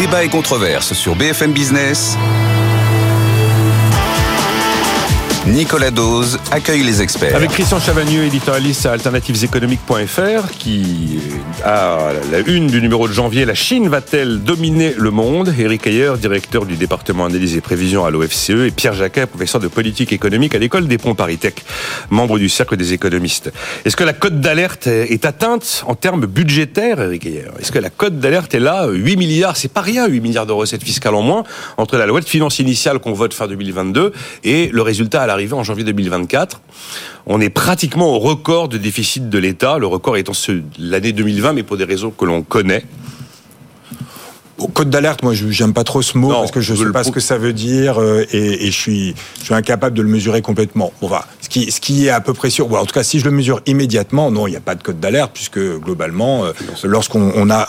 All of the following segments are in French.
Débat et controverse sur BFM Business. Nicolas Dose accueille les experts. Avec Christian Chavagneux, éditorialiste à alternativeséconomiques.fr, qui a la une du numéro de janvier, la Chine va-t-elle dominer le monde? Eric Ayer, directeur du département analyse et prévision à l'OFCE, et Pierre Jacquet, professeur de politique économique à l'école des ponts Paris-Tech, membre du cercle des économistes. Est-ce que la cote d'alerte est atteinte en termes budgétaires, Eric Ayer? Est-ce que la cote d'alerte est là 8 milliards, c'est pas rien, 8 milliards de recettes fiscales en moins, entre la loi de finances initiale qu'on vote fin 2022 et le résultat à l'arrivée en janvier 2024. On est pratiquement au record de déficit de l'État, le record étant l'année 2020, mais pour des raisons que l'on connaît. Au code d'alerte, moi, j'aime pas trop ce mot parce que je ne sais pas ce que ça veut dire euh, et, je suis, je suis incapable de le mesurer complètement. Bon, va. Ce qui, ce qui est à peu près sûr, en tout cas, si je le mesure immédiatement, non, il n'y a pas de code d'alerte puisque globalement, euh, lorsqu'on on a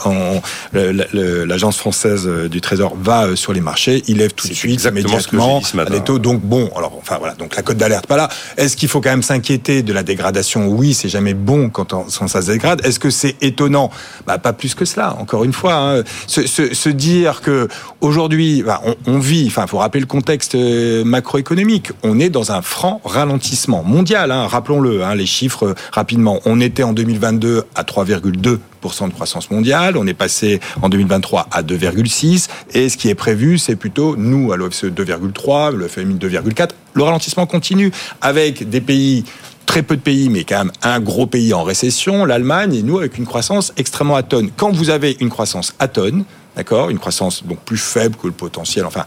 l'agence française euh, du Trésor va sur les marchés, il lève tout de suite immédiatement les taux. Donc bon, alors enfin voilà, donc la code d'alerte pas là. Est-ce qu'il faut quand même s'inquiéter de la dégradation? Oui, c'est jamais bon quand, on, ça se dégrade. Est-ce que c'est étonnant? Bah pas plus que cela. Encore une fois, hein. se dire que aujourd'hui, on, vit, enfin, faut rappeler le contexte euh, macroéconomique. On est dans un franc ralentissement mondial. Hein, Rappelons-le, hein, les chiffres euh, rapidement. On était en 2022 à 3,2% de croissance mondiale. On est passé en 2023 à 2,6. Et ce qui est prévu, c'est plutôt, nous, à l'OFCE 2,3, le FMI 2,4. Le ralentissement continue avec des pays très peu de pays, mais quand même un gros pays en récession, l'Allemagne, et nous avec une croissance extrêmement atone. Quand vous avez une croissance atone, d'accord, une croissance donc plus faible que le potentiel, enfin,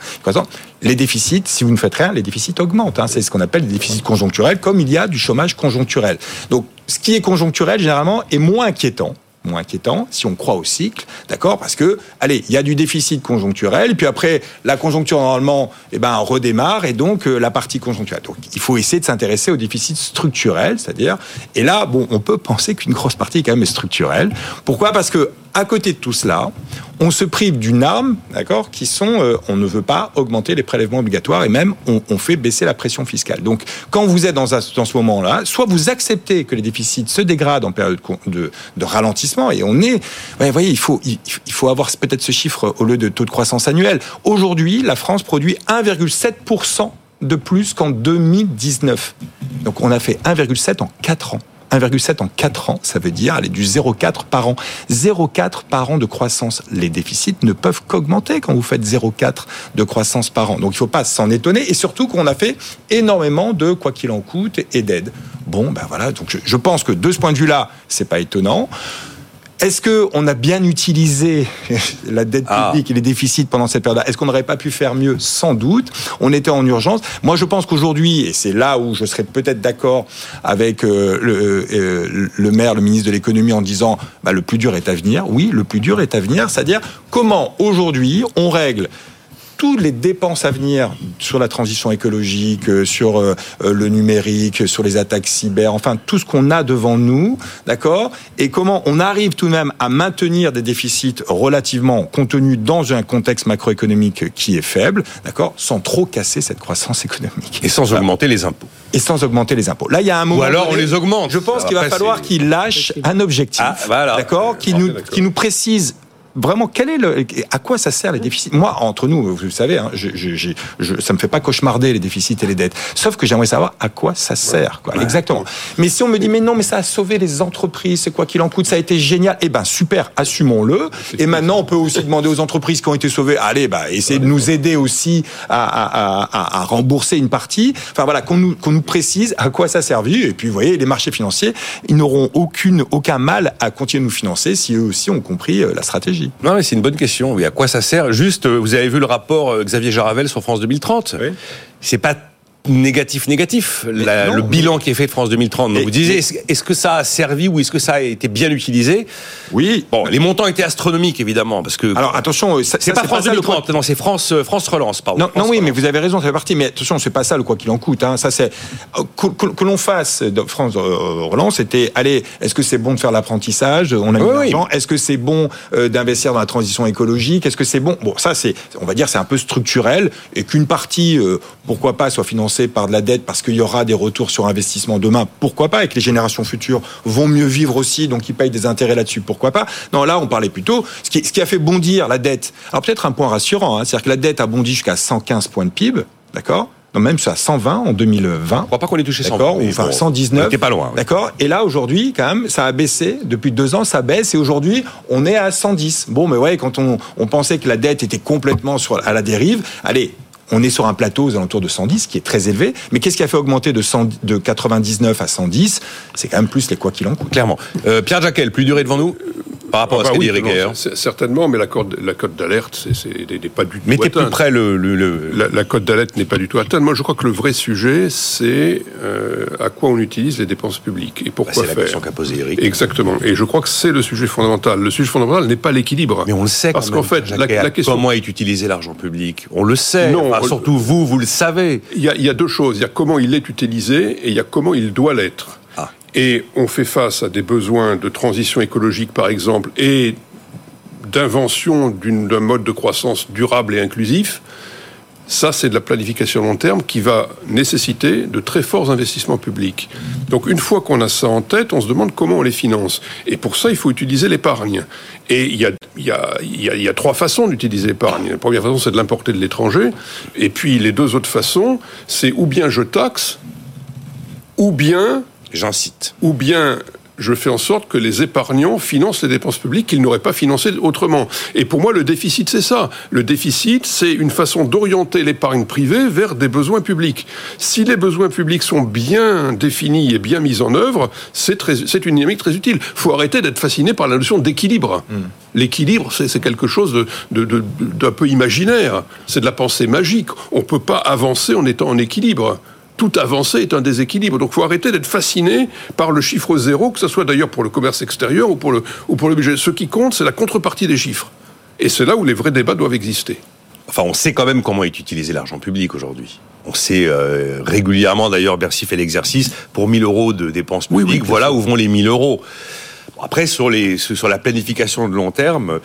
les déficits, si vous ne faites rien, les déficits augmentent. Hein, c'est ce qu'on appelle les déficits conjoncturels, comme il y a du chômage conjoncturel. Donc, ce qui est conjoncturel, généralement, est moins inquiétant moins inquiétant si on croit au cycle, d'accord? Parce que, allez, il y a du déficit conjoncturel, puis après, la conjoncture normalement, eh ben, redémarre, et donc euh, la partie conjoncturelle. Donc, il faut essayer de s'intéresser au déficit structurel, c'est-à-dire, et là, bon, on peut penser qu'une grosse partie est quand même structurelle. Pourquoi? Parce que à côté de tout cela, on se prive d'une arme, d'accord, qui sont, euh, on ne veut pas augmenter les prélèvements obligatoires et même on, fait baisser la pression fiscale. Donc, quand vous êtes dans, dans ce moment-là, soit vous acceptez que les déficits se dégradent en période de, de ralentissement et on est, vous voyez, il faut, il, il faut avoir peut-être ce chiffre au lieu de taux de croissance annuel. Aujourd'hui, la France produit 1,7% de plus qu'en 2019. Donc, on a fait 1,7 en 4 ans. 1,7 en 4 ans, ça veut dire aller du 0,4 par an. 0,4 par an de croissance. Les déficits ne peuvent qu'augmenter quand vous faites 0,4 de croissance par an. Donc il ne faut pas s'en étonner et surtout qu'on a fait énormément de quoi qu'il en coûte et d'aide. Bon, ben voilà, donc je, pense que de ce point de vue-là, c'est pas étonnant. Est-ce qu'on a bien utilisé la dette ah. publique et les déficits pendant cette période Est-ce qu'on n'aurait pas pu faire mieux? Sans doute. On était en urgence. Moi, je pense qu'aujourd'hui, et c'est là où je serais peut-être d'accord avec euh, le, euh, le, maire, le ministre de l'économie, en disant bah, le plus dur est à venir. Oui, le plus dur est à venir. C'est-à-dire comment aujourd'hui on règle toutes les dépenses à venir sur la transition écologique, euh, sur euh, euh, le numérique, sur les attaques cyber, enfin tout ce qu'on a devant nous, d'accord? Et comment on arrive tout de même à maintenir des déficits relativement contenus dans un contexte macroéconomique qui est faible, d'accord? Sans trop casser cette croissance économique. Et sans augmenter les impôts. Et sans augmenter les impôts. Là, il y a un moment. Ou alors on les augmente. Je pense qu'il va falloir qu'il lâche un objectif, ah, d'accord, qui nous, qui nous précise vraiment, quel est le, à quoi ça sert les déficits? Moi, entre nous, vous savez, hein, je, je, je, ça me fait pas cauchemarder les déficits et les dettes. Sauf que j'aimerais savoir à quoi ça sert, quoi. Exactement. Mais si on me dit, mais non, mais ça a sauvé les entreprises, c'est quoi qu'il en coûte, ça a été génial. Eh ben, super, assumons-le. Et maintenant, on peut aussi demander aux entreprises qui ont été sauvées, allez, bah, essayez de nous aider aussi à, à, à, à rembourser une partie. Enfin voilà, qu'on nous, qu'on nous précise à quoi ça a servi. Et puis, vous voyez, les marchés financiers, ils n'auront aucune, aucun mal à continuer de nous financer si eux aussi ont compris euh, la stratégie. Non, mais c'est une bonne question. Oui, à quoi ça sert? Juste, euh, vous avez vu le rapport euh, Xavier Jaravel sur France 2030. Oui. C'est pas négatif, négatif, le bilan qui est fait de France 2030. Donc vous disiez, est-ce que ça a servi ou est-ce que ça a été bien utilisé? Oui. Bon, les montants étaient astronomiques, évidemment, parce que... Alors attention, c'est pas France 2030, non, c'est France, euh, France Relance, pardon. Non, non oui, mais vous avez raison, ça fait partie, mais attention, c'est pas ça le quoi qu'il en coûte. Hein. Ça, c'est... Euh, que, l'on fasse de France euh, Relance, c'était, allez, est-ce que c'est bon de faire l'apprentissage? On a mis l'argent. Est-ce que c'est bon d'investir dans la transition écologique? Est-ce que c'est bon? Bon, ça, c'est, on va dire, c'est un peu structurel, et qu'une partie, pourquoi pas, soit financée financer par de la dette parce qu'il y aura des retours sur investissement demain, pourquoi pas, et que les générations futures vont mieux vivre aussi, donc ils payent des intérêts là-dessus, pourquoi pas. Non, là, on parlait plutôt, ce qui, ce qui a fait bondir la dette. Alors peut-être un point rassurant, hein, c'est-à-dire que la dette a bondi jusqu'à 115 points de PIB, d'accord non, même à 120 en 2020. Je crois pas qu'on ait touché 120. D'accord, enfin 119. T'es pas loin. D'accord. Et là, aujourd'hui, quand même, ça a baissé. Depuis deux ans, ça baisse. Et aujourd'hui, on est à 110. Bon, mais ouais, quand on, on pensait que la dette était complètement sur, à la dérive, allez, on est sur un plateau aux alentours de 110, qui est très élevé. Mais qu'est-ce qui a fait augmenter de, 100, de 99 à 110 C'est quand même plus les quoi qu'il en coûte. Clairement. Euh, Pierre Jacquel, plus durée devant nous? Par rapport à ce ah bah qu'a dit Certainement, mais la cote, la cote d'alerte n'est pas du tout Mettez plus près le... le, La, cote d'alerte n'est pas du tout atteinte. Moi, je crois que le vrai sujet, c'est euh, à quoi on utilise les dépenses publiques et pourquoi bah, faire. C'est la question qu'a posée Eric. Exactement. Et je crois que c'est le sujet fondamental. Le sujet fondamental n'est pas l'équilibre. Mais on le sait Parce qu'en fait, la, la, question... Comment est utilisé l'argent public? On le sait. Non, surtout vous, vous le savez. Il y, a, il y a deux choses. Il y a comment il est utilisé et il y a comment il doit l'être. Ah. Et on fait face à des besoins de transition écologique, par exemple, et d'invention d'un mode de croissance durable et inclusif, ça, c'est de la planification long terme qui va nécessiter de très forts investissements publics. Donc, une fois qu'on a ça en tête, on se demande comment on les finance. Et pour ça, il faut utiliser l'épargne. Et il y a, il y a, il y a trois façons d'utiliser l'épargne. La première façon, c'est de l'importer de l'étranger. Et puis, les deux autres façons, c'est ou bien je taxe, ou bien... J'en cite. Ou bien je fais en sorte que les épargnants financent les dépenses publiques qu'ils n'auraient pas financées autrement. Et pour moi, le déficit, c'est ça. Le déficit, c'est une façon d'orienter l'épargne privée vers des besoins publics. Si les besoins publics sont bien définis et bien mis en œuvre, c'est une dynamique très utile. Il faut arrêter d'être fasciné par la notion d'équilibre. Hmm. L'équilibre, c'est quelque chose d'un peu imaginaire. C'est de la pensée magique. On ne peut pas avancer en étant en équilibre toute avancée est un déséquilibre. Donc il faut arrêter d'être fasciné par le chiffre zéro, que ce soit d'ailleurs pour le commerce extérieur ou pour le, ou pour le budget. Ce qui compte, c'est la contrepartie des chiffres. Et c'est là où les vrais débats doivent exister. Enfin, on sait quand même comment est utilisé l'argent public aujourd'hui. On sait euh, régulièrement, d'ailleurs, Bercy fait l'exercice, pour 1000 euros de dépenses publiques, voilà où vont les 1000 euros. Après, sur, les, sur la planification de long terme,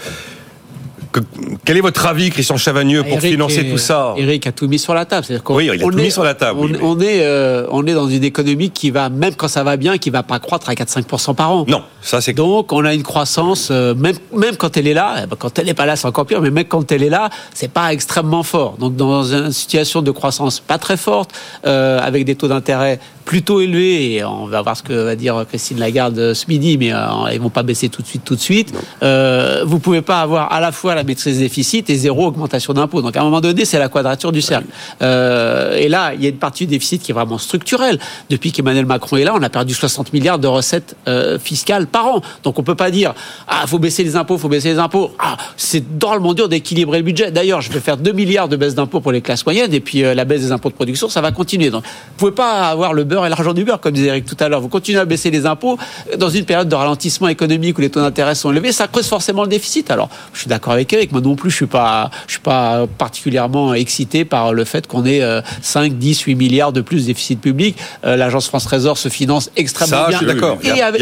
quel est votre avis, Christian Chavagneux, pour financer tout ça Eric a tout mis sur la table. oui, il a tout mis sur la table. On, est, euh, on est dans une économie qui va, même quand ça va bien, qui va pas croître à 4-5% par an. Non, ça c'est. Donc on a une croissance, euh, même, même quand elle est là, eh ben, quand elle n'est pas là, c'est encore pire, mais même quand elle est là, c'est pas extrêmement fort. Donc dans une situation de croissance pas très forte, euh, avec des taux d'intérêt plutôt élevés, et on va voir ce que va dire Christine Lagarde ce midi, mais ils vont pas baisser tout de suite, tout de suite. vous pouvez pas avoir à la fois la maîtrise des déficits et zéro augmentation d'impôts. Donc à un moment donné, c'est la quadrature du cercle. Euh, et là, il y a une partie du déficit qui est vraiment structurelle. Depuis qu'Emmanuel Macron est là, on a perdu 60 milliards de recettes euh, fiscales par an. Donc on peut pas dire ah faut baisser les impôts, faut baisser les impôts. Ah c'est drôlement dur d'équilibrer le budget. D'ailleurs, je vais faire 2 milliards de baisse d'impôts pour les classes moyennes et puis euh, la baisse des impôts de production, ça va continuer. Donc vous pouvez pas avoir le beurre et l'argent du beurre comme disait Eric tout à l'heure. Vous continuez à baisser les impôts dans une période de ralentissement économique où les taux d'intérêt sont élevés, ça creuse forcément le déficit. Alors je suis d'accord avec Eric, moi non plus je suis pas, je suis pas particulièrement excité par le fait qu'on ait 5, 10, 8 milliards de plus de déficit public. Euh, L'agence France Trésor se finance extrêmement Ça, bien. Je suis d'accord. Avec,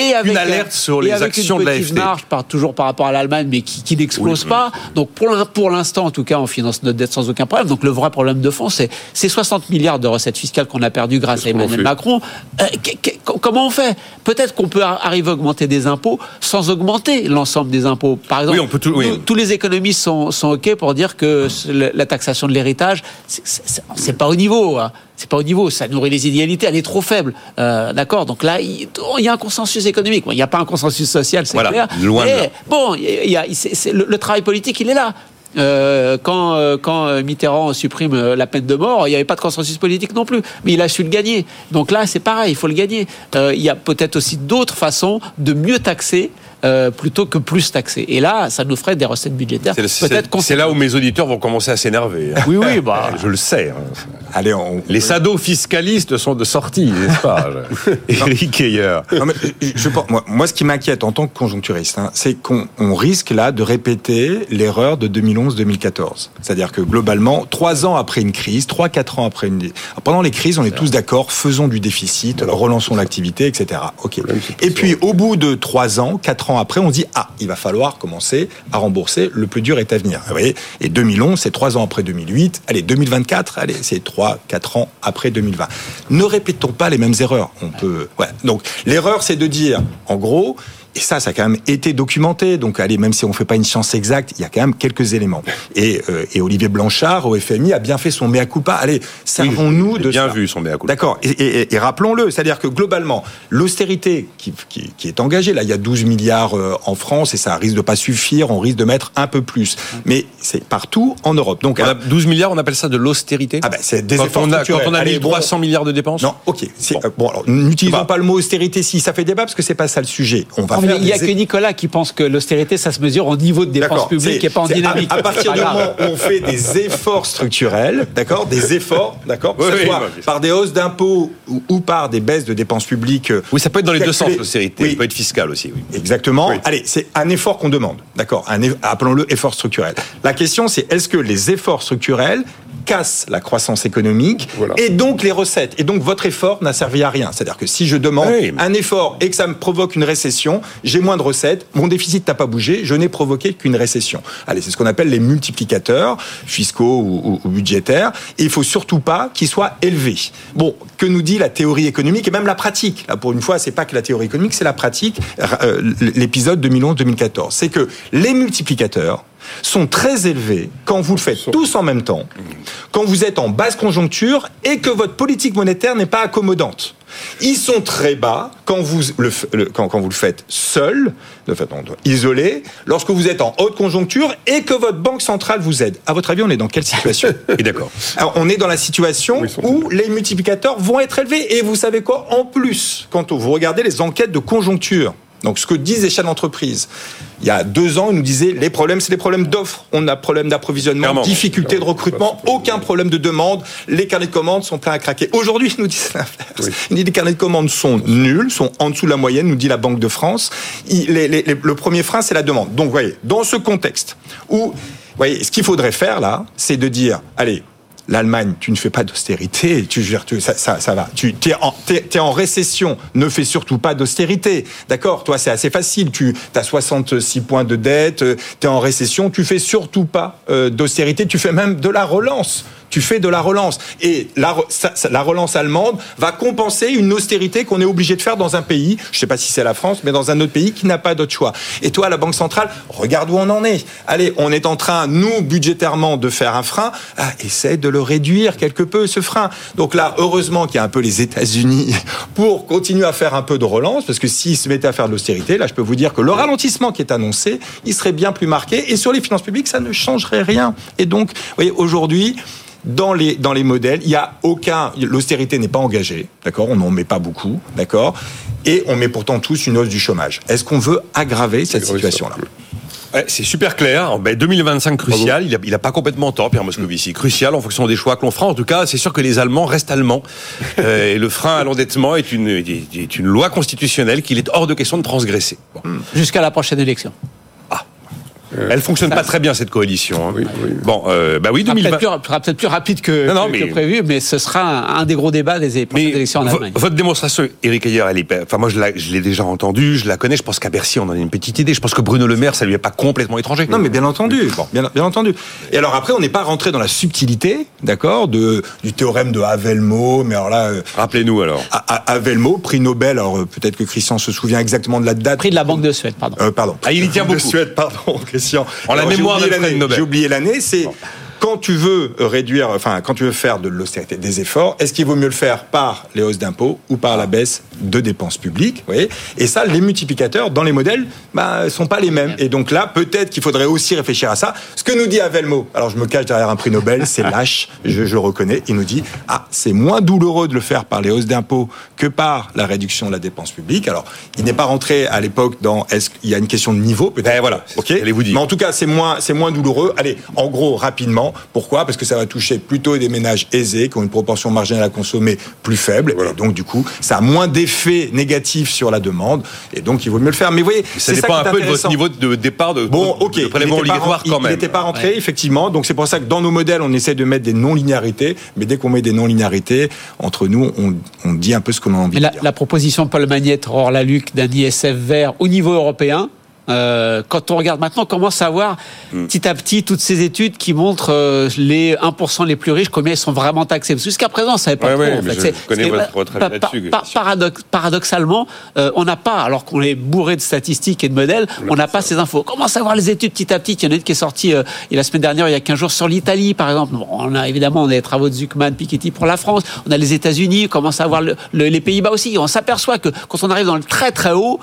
et avec une alerte sur les actions de l'AFD. marge par, toujours par rapport à l'Allemagne, mais qui, qui n'explose pas. Donc pour l'instant, en tout cas, on finance notre dette sans aucun problème. Donc le vrai problème de fond, c'est ces 60 milliards de recettes fiscales qu'on a perdues grâce à Emmanuel Macron. Euh, comment on fait? Peut-être qu'on peut arriver à augmenter des impôts sans augmenter l'ensemble des impôts. Par exemple, oui, on peut tout, oui. tous les économistes sont, sont OK pour dire que la taxation de l'héritage, c'est pas au niveau. Hein. C'est pas au niveau, ça nourrit les idéalités, elle est trop faible. Euh, D'accord Donc là, il, y a un consensus économique. il n'y a pas un consensus social, c'est voilà, clair. Loin Mais bon, il y a, le, le, travail politique, il est là. Euh, quand, euh, quand Mitterrand supprime la peine de mort, il n'y avait pas de consensus politique non plus, mais il a su le gagner. Donc là, c'est pareil, il faut le gagner. Euh, il y a peut-être aussi d'autres façons de mieux taxer euh, plutôt que plus taxer. Et là, ça nous ferait des recettes budgétaires. C'est là où mes auditeurs vont commencer à s'énerver. Oui, oui, bah. Je le sais. Hein. Allez, on... Les sados fiscalistes sont de sortie, n'est-ce pas Eric Heyer? je, moi, moi, ce qui m'inquiète en tant que conjoncturiste, hein, c'est qu'on risque là de répéter l'erreur de 2011-2014. C'est-à-dire que globalement, trois ans après une crise, trois, quatre ans après une... Pendant les crises, on est tous d'accord, faisons du déficit, relançons l'activité, etc. Ok. Et puis, au bout de trois ans, quatre ans, 4 ans après, on dit ah, il va falloir commencer à rembourser. Le plus dur est à venir. Vous voyez Et 2011, c'est 3 ans après 2008. Allez, 2024, allez, c'est 3, 4 ans après 2020. Ne répétons pas les mêmes erreurs. On peut. Ouais. Donc l'erreur, c'est de dire, en gros, et ça, ça a quand même été documenté. Donc, allez, même si on ne fait pas une science exacte, il y a quand même quelques éléments. Et, euh, et Olivier Blanchard, au FMI, a bien fait son mea culpa. Allez, servons-nous de bien vu son mea culpa. D'accord. Et, et, et rappelons-le, c'est-à-dire que globalement, l'austérité qui, qui, qui, est engagée, là, il y a 12 milliards euh, en France et ça risque de pas suffire. On risque de mettre un peu plus. Mais c'est partout en Europe. Donc, on a 12 milliards, on appelle ça de l'austérité. Ah ben, c'est des quand efforts on a. Quand on a Allez, mis bon, 300 milliards de dépenses. Non, ok. Bon, euh, bon alors, n'utilisons pas le mot austérité si ça fait débat parce que c'est pas ça le sujet. On va Non, faire mais il n'y a des que Nicolas qui pense que l'austérité, ça se mesure au niveau de dépenses publiques et pas en dynamique. À, à partir du moment où on fait des efforts structurels, d'accord, des efforts, d'accord, Oui, par des hausses d'impôts ou, ou par des baisses de dépenses publiques. euh, Oui, ça peut être dans les deux sens, l'austérité. Oui. Ça peut être fiscal aussi. Oui. Exactement. Oui. Allez, c'est un effort qu'on demande, d'accord, eff- appelons-le effort structurel. La question, c'est est-ce que les efforts structurels cassent la croissance économique Voilà. et donc les recettes. Et donc votre effort n'a servi à rien. C'est-à-dire que si je demande Oui, un effort et que ça me provoque une récession, j'ai moins de recettes, mon déficit n'a pas bougé, je n'ai provoqué qu'une récession. Allez, c'est ce qu'on appelle les multiplicateurs fiscaux ou, ou- ou budgétaires. Et il faut surtout pas qu'ils soient élevés. Bon, que nous dit la théorie économique et même la pratique? Là, pour une fois, c'est pas que la théorie économique, c'est la pratique. Euh, L'épisode 2011-2014, c'est que les multiplicateurs sont très élevés quand vous le faites tous en même temps, quand vous êtes en basse conjoncture et que votre politique monétaire n'est pas accommodante. Ils sont très bas quand vous le, quand, quand vous le faites seul, de fait, non, isolé, lorsque vous êtes en haute conjoncture et que votre banque centrale vous aide. À votre avis, on est dans quelle situation Et d'accord. on est dans la situation où les multiplicateurs vont être élevés. Et vous savez quoi? En plus, quand vous regardez les enquêtes de conjoncture, donc ce que disent les chaînes d'entreprise, il y a deux ans, ils nous disaient les problèmes, c'est les problèmes d'offres. On a problème d'approvisionnement, difficulté de recrutement, aucun problème de demande. Les carnets de commandes sont pleins à craquer. Aujourd'hui, ils nous disent l'inverse. Ils nous disent les carnets de commandes sont nuls, sont en dessous de la moyenne, nous dit la Banque de France. Il- les- les- les- le premier frein, c'est la demande. Donc, vous voyez, dans ce contexte où, vous voyez, ce qu'il faudrait faire là, c'est de dire, allez, L'Allemagne, tu ne fais pas d'austérité, tu, tu- ça, ça, ça va. Tu es en, t'es- t'es en récession, ne fais surtout pas d'austérité. D'accord? Toi, c'est assez facile. Tu as 66 points de dette, tu es en récession, tu fais surtout pas euh, d'austérité, tu fais même de la relance. Tu fais de la relance. Et la, relance allemande va compenser une austérité qu'on est obligé de faire dans un pays, je ne sais pas si c'est la France, mais dans un autre pays qui n'a pas d'autre choix. Et toi, la Banque centrale, regarde où on en est. Allez, on est en train, nous, budgétairement, de faire un frein. Ah, essaie de le réduire quelque peu, ce frein. Donc là, heureusement qu'il y a un peu les États-Unis pour continuer à faire un peu de relance, parce que s'ils se mettaient à faire de l'austérité, là, je peux vous dire que le ralentissement qui est annoncé, il serait bien plus marqué. Et sur les finances publiques, ça ne changerait rien. Et donc, vous voyez, aujourd'hui, dans les, dans les modèles, il y a aucun, l'austérité n'est pas engagée, d'accord? On n'en met pas beaucoup, d'accord? Et on met pourtant tous une hausse du chômage. Est-ce qu'on veut aggraver cette situation-là? Ouais, c'est super clair. Ben, 2025 crucial. Il a, il a pas complètement tort, Pierre Moscovici. Crucial en fonction des choix que l'on fera. En tout cas, c'est sûr que les Allemands restent allemands. Euh, et le frein à l'endettement est une, est une loi constitutionnelle qu'il est hors de question de transgresser. Bon. Jusqu'à la prochaine élection. Elle fonctionne pas très bien cette coalition. hein. Oui, oui. Bon, euh, bah oui, Ce sera 2020. peut-être plus, sera peut-être plus rapide que, Non, non, que- mais- que prévu, mais ce sera un, un des gros débats des élections en Allemagne. votre démonstration, Éric Ayer, elle est, enfin moi je, la- je l'ai déjà entendue, je la connais. Je pense qu'à Bercy on en a une petite idée. Je pense que Bruno Le Maire, ça lui est pas complètement étranger. Non, mais bien entendu. Bon, bien, bien entendu. Et alors après, on n'est pas rentré dans la subtilité, d'accord, de du théorème de Havelmo. Mais alors là, euh, Rappelez-nous alors. Havelmo, prix Nobel. Alors euh, peut-être que Christian se souvient exactement de la date. Prix de la Banque de Suède, pardon. Euh, pardon. Ah, il y tient De beaucoup. Suède, pardon, Christian. En la mémoire d'Alfred l'année. J'ai oublié l'année. C'est quand tu veux réduire, enfin, quand tu veux faire de l'austérité, des efforts, est-ce qu'il vaut mieux le faire par les hausses d'impôts ou par la baisse de dépenses publiques vous voyez? Et ça, les multiplicateurs dans les modèles, bah, sont pas les mêmes. Et donc là, peut-être qu'il faudrait aussi réfléchir à ça. Ce que nous dit Avelmo, alors je me cache derrière un prix Nobel, c'est lâche, je, je le reconnais. Il nous dit, ah, c'est moins douloureux de le faire par les hausses d'impôts que par la réduction de la dépense publique. Alors, il n'est pas rentré à l'époque dans est-ce qu'il y a une question de niveau, peut-être. Ben voilà, ok? j'allais vous dire. Mais en tout cas, c'est moins, c'est moins douloureux. Allez, en gros, rapidement. Pourquoi? Parce que ça va toucher plutôt des ménages aisés qui ont une proportion marginale à consommer plus faible. Et donc, du coup, ça a moins d'effets négatifs sur la demande. Et donc, il vaut mieux le faire. Mais vous voyez, Ça dépend un peu de votre niveau de départ de, Bon, ok. de prélèvement obligatoire quand même. Il n'était pas rentré, effectivement. Donc c'est pour ça que dans nos modèles, on essaie de mettre des non-linéarités. Mais dès qu'on met des non-linéarités, entre nous, on, on dit un peu ce qu'on a envie Mais de la, dire. la proposition de Paul Magnette, Aurore Laluc, d'un ISF vert au niveau européen, Euh, quand on regarde maintenant, on commence à voir hmm. petit à petit toutes ces études qui montrent euh, les 1% les plus riches, combien ils sont vraiment taxés. Jusqu'à présent, on ne savait pas trop. en fait. Je connais votre, votre là-dessus. paradoxalement, euh, on n'a pas, alors qu'on est bourré de statistiques et de modèles, on n'a pas ces infos. On commence à voir les études petit à petit. Il y en a une qui est sortie la semaine dernière, il y a 15 jours, sur l'Italie, par exemple. on a évidemment on a les travaux de Zuckman, Piketty pour la France. On a les États-Unis, on commence à voir les Pays-Bas aussi. On s'aperçoit que quand on arrive dans le très très haut,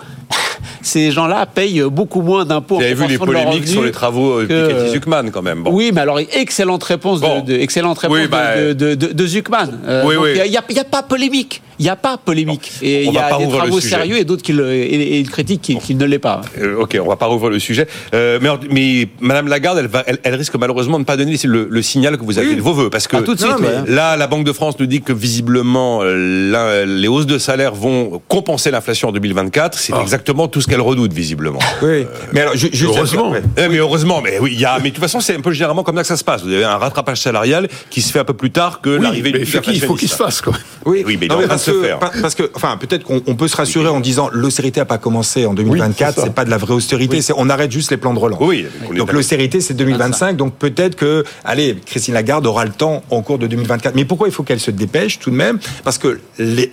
ces gens-là payent beaucoup moins d'impôts. Vous avez vu les polémiques sur les travaux de Piketty Zuckman quand même. Oui, mais alors excellente réponse, de, excellente réponse bah, de, de, Zuckman. Euh, il n'y a, a, pas polémique. Il n'y a pas polémique. Et il y a des travaux sérieux et d'autres qui le, et, critiquent qu'il ne l'est pas. Euh, ok, on va pas rouvrir le sujet. Euh, mais, mais Madame Lagarde, elle, va, elle, risque malheureusement de ne pas donner le, signal que vous avez de vos voeux. Parce que ah, tout de suite, là, la Banque de France nous dit que visiblement, euh, les hausses de salaire vont compenser l'inflation en 2024. C'est ah. exactement tout ce qu'elle redoute, visiblement. Oui. mais alors, je, heureusement. mais heureusement, mais oui, il y a, mais de toute façon, c'est un peu généralement comme ça que ça se passe. Vous avez un rattrapage salarial qui se fait un peu plus tard que l'arrivée du Il faut qu'il se fasse, quoi. Oui, oui mais, non, mais se faire. Parce que enfin, peut-être qu'on peut se rassurer en disant l'austérité n'a pas commencé en 2024, c'est pas de la vraie austérité, c'est on arrête juste les plans de relance. Oui, donc l'austérité c'est 2025, donc peut-être que, allez, Christine Lagarde aura le temps en cours de 2024. Mais pourquoi il faut qu'elle se dépêche tout de même? Parce que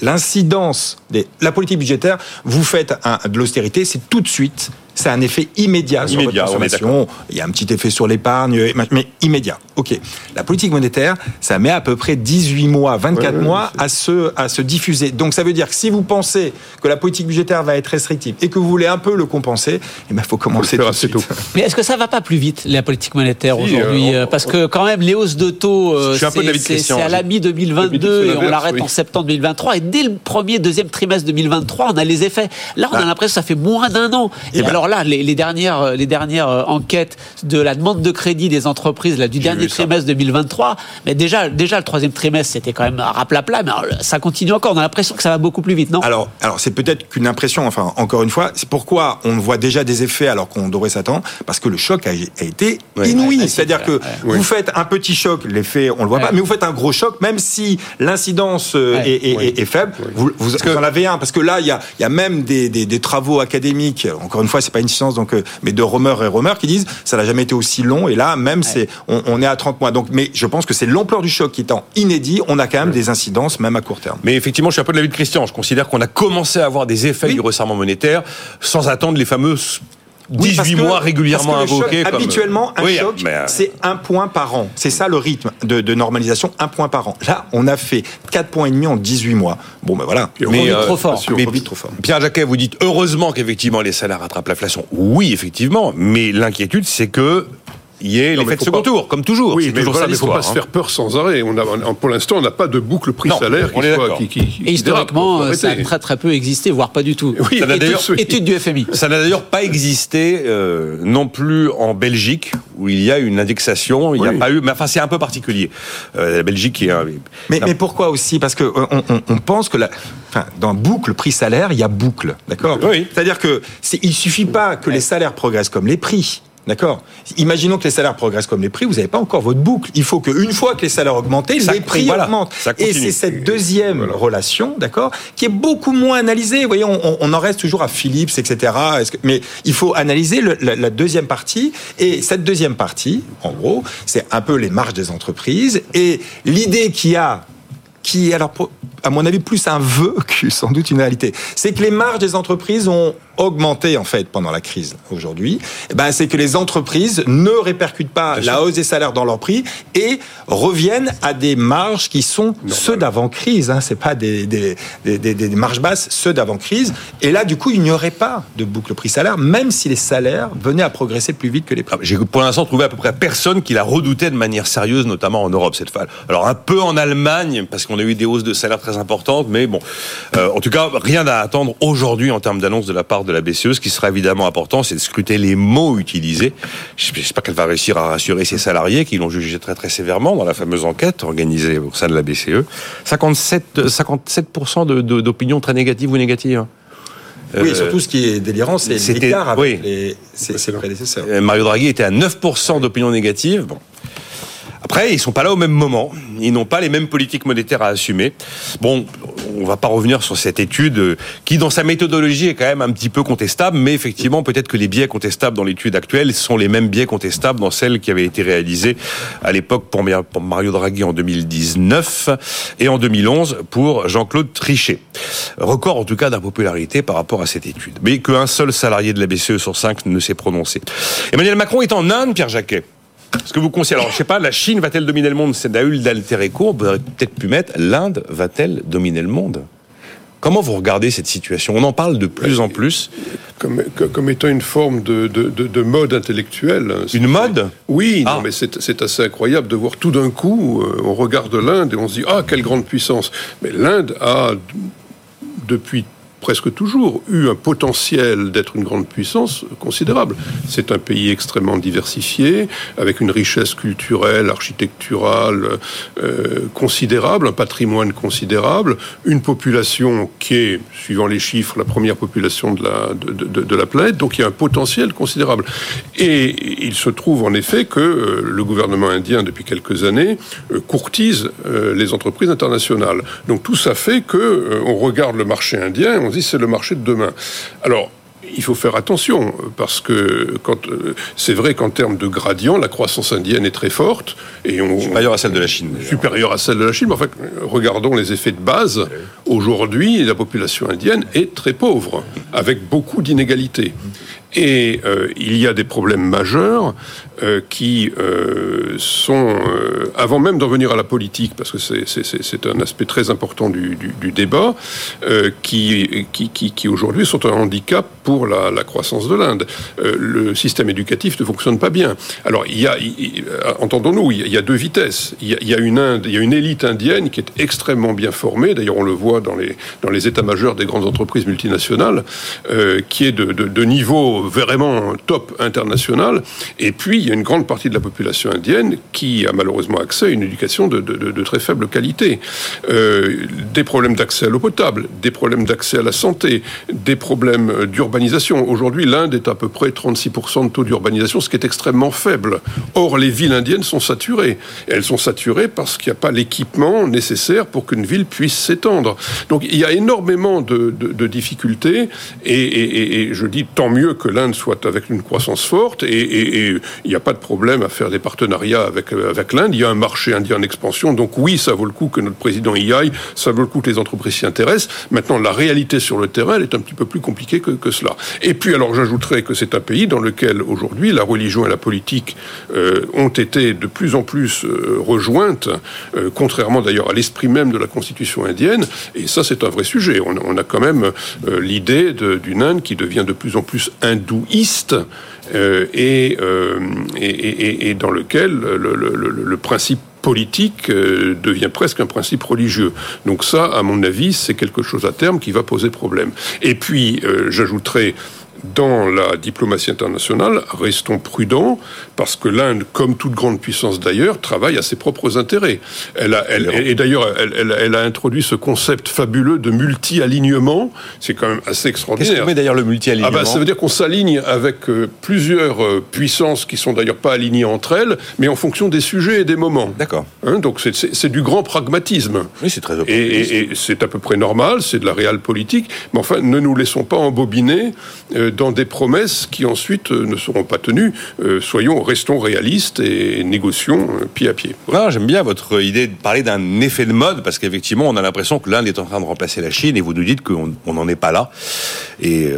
l'incidence, de la politique budgétaire, vous faites de l'austérité, c'est tout de suite c'est un effet immédiat, sur votre consommation. Il y a un petit effet sur l'épargne, mais immédiat. OK. La politique monétaire, ça met à peu près 18 mois, 24 mois à se, à se diffuser. Donc ça veut dire que si vous pensez que la politique budgétaire va être restrictive et que vous voulez un peu le compenser, il ben, faut commencer tout de suite. Mais est-ce que ça va pas plus vite, la politique monétaire aujourd'hui euh, Parce que quand même, les hausses de taux, euh, c'est à la mi-2022 et on l'arrête en septembre 2023. Et dès le premier, deuxième trimestre 2023, on a les effets. Là, on a ah. l'impression que ça fait moins d'un an. Et, alors, alors là, les, dernières, les dernières euh, enquêtes de la demande de crédit des entreprises là, du dernier trimestre 2023, mais déjà, déjà le troisième trimestre, c'était quand même plat mais ça continue encore. On a l'impression que ça va beaucoup plus vite, non? Alors, alors c'est peut-être qu'une impression. Enfin, encore une fois, c'est pourquoi on voit déjà des effets alors qu'on devrait s'attendre, parce que le choc a, été inouï. C'est-à-dire que vous faites un petit choc, l'effet, on le voit pas, mais vous faites un gros choc, même si l'incidence euh, est, faible. Vous, vous, en avez un, parce que là, il y a, y a même des, des, des travaux académiques. Encore une fois, c'est pas une science, donc, euh, mais de rumeurs et rumeurs qui disent ça n'a jamais été aussi long. Et là, même, c'est, on, est à 30 mois. Donc, mais je pense que c'est l'ampleur du choc qui étant inédit. On a quand même des incidences, même à court terme. Mais effectivement, je suis un peu de l'avis de Christian. Je considère qu'on a commencé à avoir des effets du resserrement monétaire sans attendre les fameuses 18 mois régulièrement invoqués. Habituellement, un choc, euh, c'est un point par an. C'est ça le rythme de, normalisation, un point par an. Là, on a fait 4 points et demi en 18 mois. Bon, ben voilà. Mais, euh, trop fort. Mais, trop fort. Pierre Jacquet, vous dites heureusement qu'effectivement les salaires rattrapent l'inflation. Oui, effectivement. Mais l'inquiétude, c'est que il y ait l'effet de second tour, comme toujours. Oui, mais toujours il ne faut pas se hein. faire peur sans arrêt. On a, pour l'instant, on n'a pas de boucle prix-salaire qui, soit, qui, qui, Et historiquement, ça a très très peu existé, voire pas du tout. Oui, ça n'a d'ailleurs étude du FMI. Ça n'a d'ailleurs pas existé euh, non plus en Belgique, où il y a une indexation. Il n'y a pas eu, mais enfin, c'est un peu particulier. Euh, la Belgique est. Un... Mais, mais, pourquoi aussi? Parce que on, on, on, pense que la, enfin, dans boucle prix-salaire, il y a boucle, d'accord? Oui. C'est-à-dire que il suffit pas que les salaires progressent comme les prix. D'accord Imaginons que les salaires progressent comme les prix, vous n'avez pas encore votre boucle. Il faut qu'une fois que les salaires augmentent, les prix augmentent. Et c'est cette deuxième relation, d'accord, qui est beaucoup moins analysée. Vous voyez, on, on, en reste toujours à Philips, etc. Mais il faut analyser le, la, la, deuxième partie. Et cette deuxième partie, en gros, c'est un peu les marges des entreprises. Et l'idée qu'il y a qui est alors, à mon avis, plus un vœu que sans doute une réalité. C'est que les marges des entreprises ont augmenté en fait pendant la crise aujourd'hui, eh ben, c'est que les entreprises ne répercutent pas la hausse des salaires dans leurs prix et reviennent à des marges qui sont ceux d'avant crise. Hein, c'est pas des, des, des, des, marges basses, ceux d'avant crise. Et là, du coup, il n'y aurait pas de boucle prix-salaire, même si les salaires venaient à progresser plus vite que les prix. J'ai pour l'instant trouvé à peu près personne qui la redoutait de manière sérieuse, notamment en Europe cette fois. Alors un peu en Allemagne parce qu'on a eu des hausses de salaires très importantes, mais bon, euh, en tout cas, rien à attendre aujourd'hui en termes d'annonce de la part de la BCE. Ce qui sera évidemment important, c'est de scruter les mots utilisés. J'espère qu'elle va réussir à rassurer ses salariés qui l'ont jugé très très sévèrement dans la fameuse enquête organisée au sein de la BCE. 57, 57% d'opinions très négatives ou négatives. Hein. Oui, euh, surtout ce qui est délirant, c'est l'écart avec oui. ses, prédécesseurs. Euh, Mario Draghi était à 9% d'opinions négatives. Bon. Après, ils sont pas là au même moment. Ils n'ont pas les mêmes politiques monétaires à assumer. Bon, on va pas revenir sur cette étude euh, qui, dans sa méthodologie, est quand même un petit peu contestable, mais effectivement, peut-être que les biais contestables dans l'étude actuelle sont les mêmes biais contestables dans celle qui avait été réalisée à l'époque pour Mario Draghi en 2019 et en 2011 pour Jean-Claude Trichet. Record en tout cas d'impopularité par rapport à cette étude. Mais qu'un seul salarié de la BCE sur cinq ne s'est prononcé. Emmanuel Macron est en Inde, Pierre Jacquet. Ce que vous conseillez, alors je sais pas, la Chine va-t-elle dominer le monde? C'est Daül d'alter on aurait peut-être pu mettre l'Inde va-t-elle dominer le monde? Comment vous regardez cette situation? On en parle de plus en plus. Comme, comme étant une forme de, de, mode intellectuel. Une mode? Oui, ah. mais c'est assez incroyable de voir tout d'un coup, euh, on regarde l'Inde et on se dit, ah, quelle grande puissance. Mais l'Inde a, depuis presque toujours eu un potentiel d'être une grande puissance considérable. C'est un pays extrêmement diversifié, avec une richesse culturelle, architecturale euh, considérable, un patrimoine considérable, une population qui est, suivant les chiffres, la première population de la, de, de, la planète, donc il y a un potentiel considérable. Et il se trouve en effet que euh, le gouvernement indien, depuis quelques années, euh, courtise les entreprises internationales. Donc tout ça fait que on regarde le marché indien, on c'est le marché de demain. Alors, il faut faire attention parce que quand euh, c'est vrai qu'en termes de gradient, la croissance indienne est très forte et on, supérieure à celle de la Chine. Supérieure à celle de la Chine. Mais en fait, regardons les effets de base. Aujourd'hui, la population indienne est très pauvre, avec beaucoup d'inégalités. Et euh, il y a des problèmes majeurs euh, qui euh, sont, euh, avant même d'en venir à la politique, parce que c'est un aspect très important du, du, du débat, qui, qui, qui, qui aujourd'hui sont un handicap pour la, la croissance de l'Inde. le système éducatif ne fonctionne pas bien. Alors, il y a, entendons-nous, il y a deux vitesses. Il y a, il y a, une Inde, il y a une élite indienne qui est extrêmement bien formée. D'ailleurs, on le voit dans les, dans les états-majors des grandes entreprises multinationales, qui est de, de, de niveau vraiment top international. Et puis, il y a une grande partie de la population indienne qui a malheureusement accès à une éducation de, très faible qualité. Euh, des problèmes d'accès à l'eau potable, des problèmes d'accès à la santé, des problèmes d'urbanisation. Aujourd'hui, l'Inde est à peu près 36% de taux d'urbanisation, ce qui est extrêmement faible. Or, les villes indiennes sont saturées. elles sont saturées parce qu'il n'y a pas l'équipement nécessaire pour qu'une ville puisse s'étendre. Donc, il y a énormément de, difficultés et, et, je dis tant mieux que l'Inde soit avec une croissance forte et, il n'y a pas de problème à faire des partenariats avec, euh, avec l'Inde. Il y a un marché indien en expansion. Donc oui, ça vaut le coup que notre président y aille. Ça vaut le coup que les entreprises s'y intéressent. Maintenant, la réalité sur le terrain, elle est un petit peu plus compliquée que, que cela. Et puis, alors, j'ajouterais que c'est un pays dans lequel, aujourd'hui, la religion et la politique euh, ont été de plus en plus euh, rejointes, contrairement d'ailleurs à l'esprit même de la constitution indienne. Et ça, c'est un vrai sujet. On, on a quand même l'idée d'une Inde qui devient de plus en plus hindouiste euh, euh, et, et, dans lequel le, le, le principe politique euh, devient presque un principe religieux. Donc ça, à mon avis, c'est quelque chose à terme qui va poser problème. Et puis, j'ajouterai dans la diplomatie internationale, restons prudents, parce que l'Inde, comme toute grande puissance d'ailleurs, travaille à ses propres intérêts. Elle a, elle, et d'ailleurs, elle, elle, a introduit ce concept fabuleux de multi-alignement. C'est quand même assez extraordinaire. Qu'est-ce d'ailleurs le multi-alignement ah bah, Ça veut dire qu'on s'aligne avec euh, plusieurs euh, puissances qui sont d'ailleurs pas alignées entre elles, mais en fonction des sujets et des moments. D'accord. Hein, donc c'est du grand pragmatisme. Oui, c'est très Et, et, c'est à peu près normal, c'est de la réelle politique, mais enfin, ne nous laissons pas embobiner euh, dans des promesses qui ensuite euh, ne seront pas tenues. Euh, soyons, restons réalistes et négocions pied à pied. J'aime bien votre idée de parler d'un effet de mode, parce qu'effectivement, on a l'impression que l'Inde est en train de remplacer la Chine, et vous nous dites qu'on n'en est pas là. Et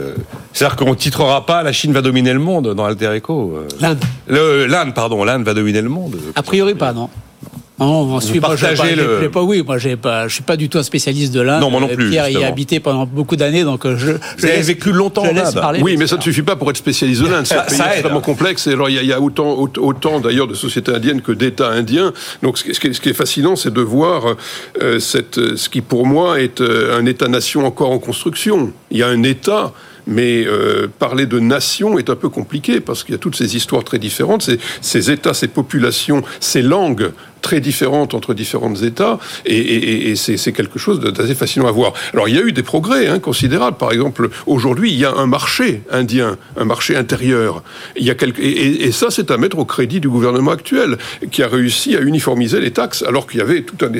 c'est-à-dire qu'on ne titrera pas la Chine va dominer le monde dans Alter Echo. L'Inde. L'Inde, pardon, l'Inde va dominer le monde. A priori pas, non. Non, ensuite, moi, je, pas, oui, moi, j'ai pas, je suis pas du tout un spécialiste de l'Inde. Non, moi non plus. Pierre y a habité pendant beaucoup d'années, donc euh, je. Vous avez vécu longtemps en Inde. Oui, mais ça ne suffit pas pour être spécialiste de l'Inde. C'est un pays extrêmement complexe. Et alors, il y a, autant, autant d'ailleurs de sociétés indiennes que d'États indiens. Donc, ce qui, est, fascinant, c'est de voir euh, cette, ce qui, pour moi, est euh, un État-nation encore en construction. Il y a un État mais euh, parler de nation est un peu compliqué parce qu'il y a toutes ces histoires très différentes, ces, ces États, ces populations, ces langues très différentes entre différents États, et, c'est quelque chose d'assez fascinant à voir. Alors il y a eu des progrès hein, considérables. Par exemple, aujourd'hui, il y a un marché indien, un marché intérieur. Il y a et, ça, c'est à mettre au crédit du gouvernement actuel, qui a réussi à uniformiser les taxes, alors qu'il y avait tout un,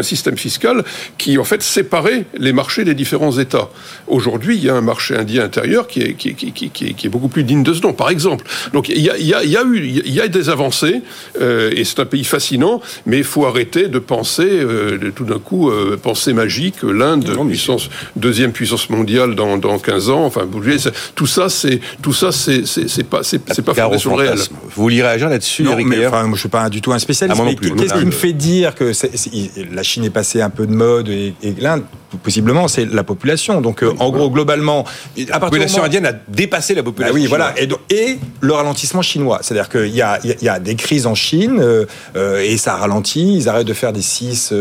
un système fiscal qui, en fait, séparait les marchés des différents États. Aujourd'hui, il y a un marché indien intérieur qui est, beaucoup plus digne de ce nom, par exemple. Donc il y a eu il y a des avancées, euh, et c'est un pays fascinant, mais il faut arrêter de penser, euh, de, tout d'un coup, euh, penser magique, l'Inde, puissance, deuxième puissance mondiale dans, dans 15 ans, enfin, tout ça, c'est tout ça, c'est c'est pas c'est pas fondé sur le réel. Vous vouliez réagir là-dessus, Eric mais, enfin, moi, je suis pas du tout un spécialiste. Ah, qu'est-ce qui me fait dire que la Chine est passée un peu de mode et, et l'Inde possiblement, c'est la population. Donc, euh, en gros, globalement, la population indienne a dépassé la population. Bah oui, voilà. Et, et, le ralentissement chinois, c'est-à-dire qu'il y a, il y a des crises en Chine euh, euh, et ça ralentit. Ils arrêtent de faire des 6,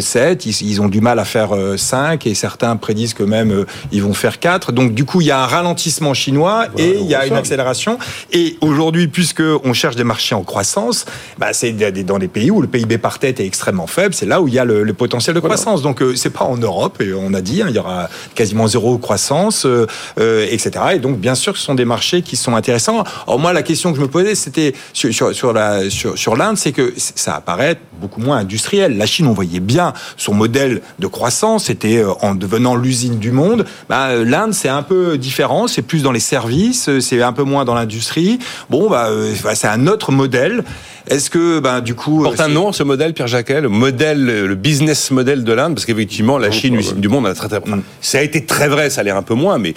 7. Ils, ont du mal à faire 5 et certains prédisent que même ils vont faire 4. Donc, du coup, il y a un ralentissement chinois et il y a une accélération. Et aujourd'hui, puisque on cherche des marchés en croissance, bah, c'est dans des pays où le PIB par tête est extrêmement faible. C'est là où il y a le, potentiel de croissance. Donc, c'est pas en Europe et on a dit, hein, il y aura quasiment zéro croissance, euh, euh, etc. Et donc, bien sûr, ce sont des marchés qui sont intéressants. Alors moi, la question que je me posais, c'était sur, sur, sur, la, sur, sur l'Inde, c'est que ça apparaît beaucoup moins industriel. La Chine, on voyait bien son modèle de croissance, c'était euh, en devenant l'usine du monde. Bah, L'Inde, c'est un peu différent, c'est plus dans les services, c'est un peu moins dans l'industrie. Bon, bah, c'est un autre modèle. Est-ce que, ben, du coup. Porte un nom, ce modèle, Pierre Jacquet, le modèle, le business model de l'Inde, parce qu'effectivement, la Chine, l'usine du monde, a très, très, mm. ça a été très vrai, ça a l'air un peu moins, mais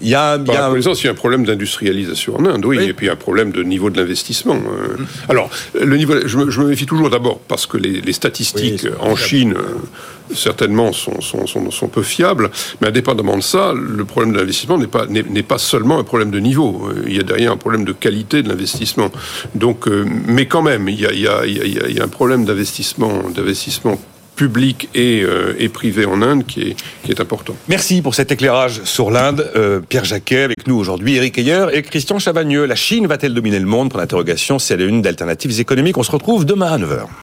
il y a, il y a... il y a un problème d'industrialisation en Inde, oui, et puis un problème de niveau de l'investissement. Euh. Alors, le niveau, je me, je me méfie toujours d'abord parce que les, les statistiques en Chine, euh, certainement, sont, sont, sont, sont, peu fiables, mais indépendamment de ça, le problème de l'investissement n'est pas, n'est pas seulement un problème de niveau. Euh, il y a derrière un problème de qualité de l'investissement. Donc, mais quand même, il y a, il y a, il y a un problème d'investissement, d'investissement public et, euh, et, privé en Inde qui est, important. Merci pour cet éclairage sur l'Inde. Euh, Pierre Jacquet avec nous aujourd'hui, Eric Ayer et Christian Chavagneux. La Chine va-t-elle dominer le monde? Pour l'interrogation, c'est la une d'alternatives économiques. On se retrouve demain à 9h.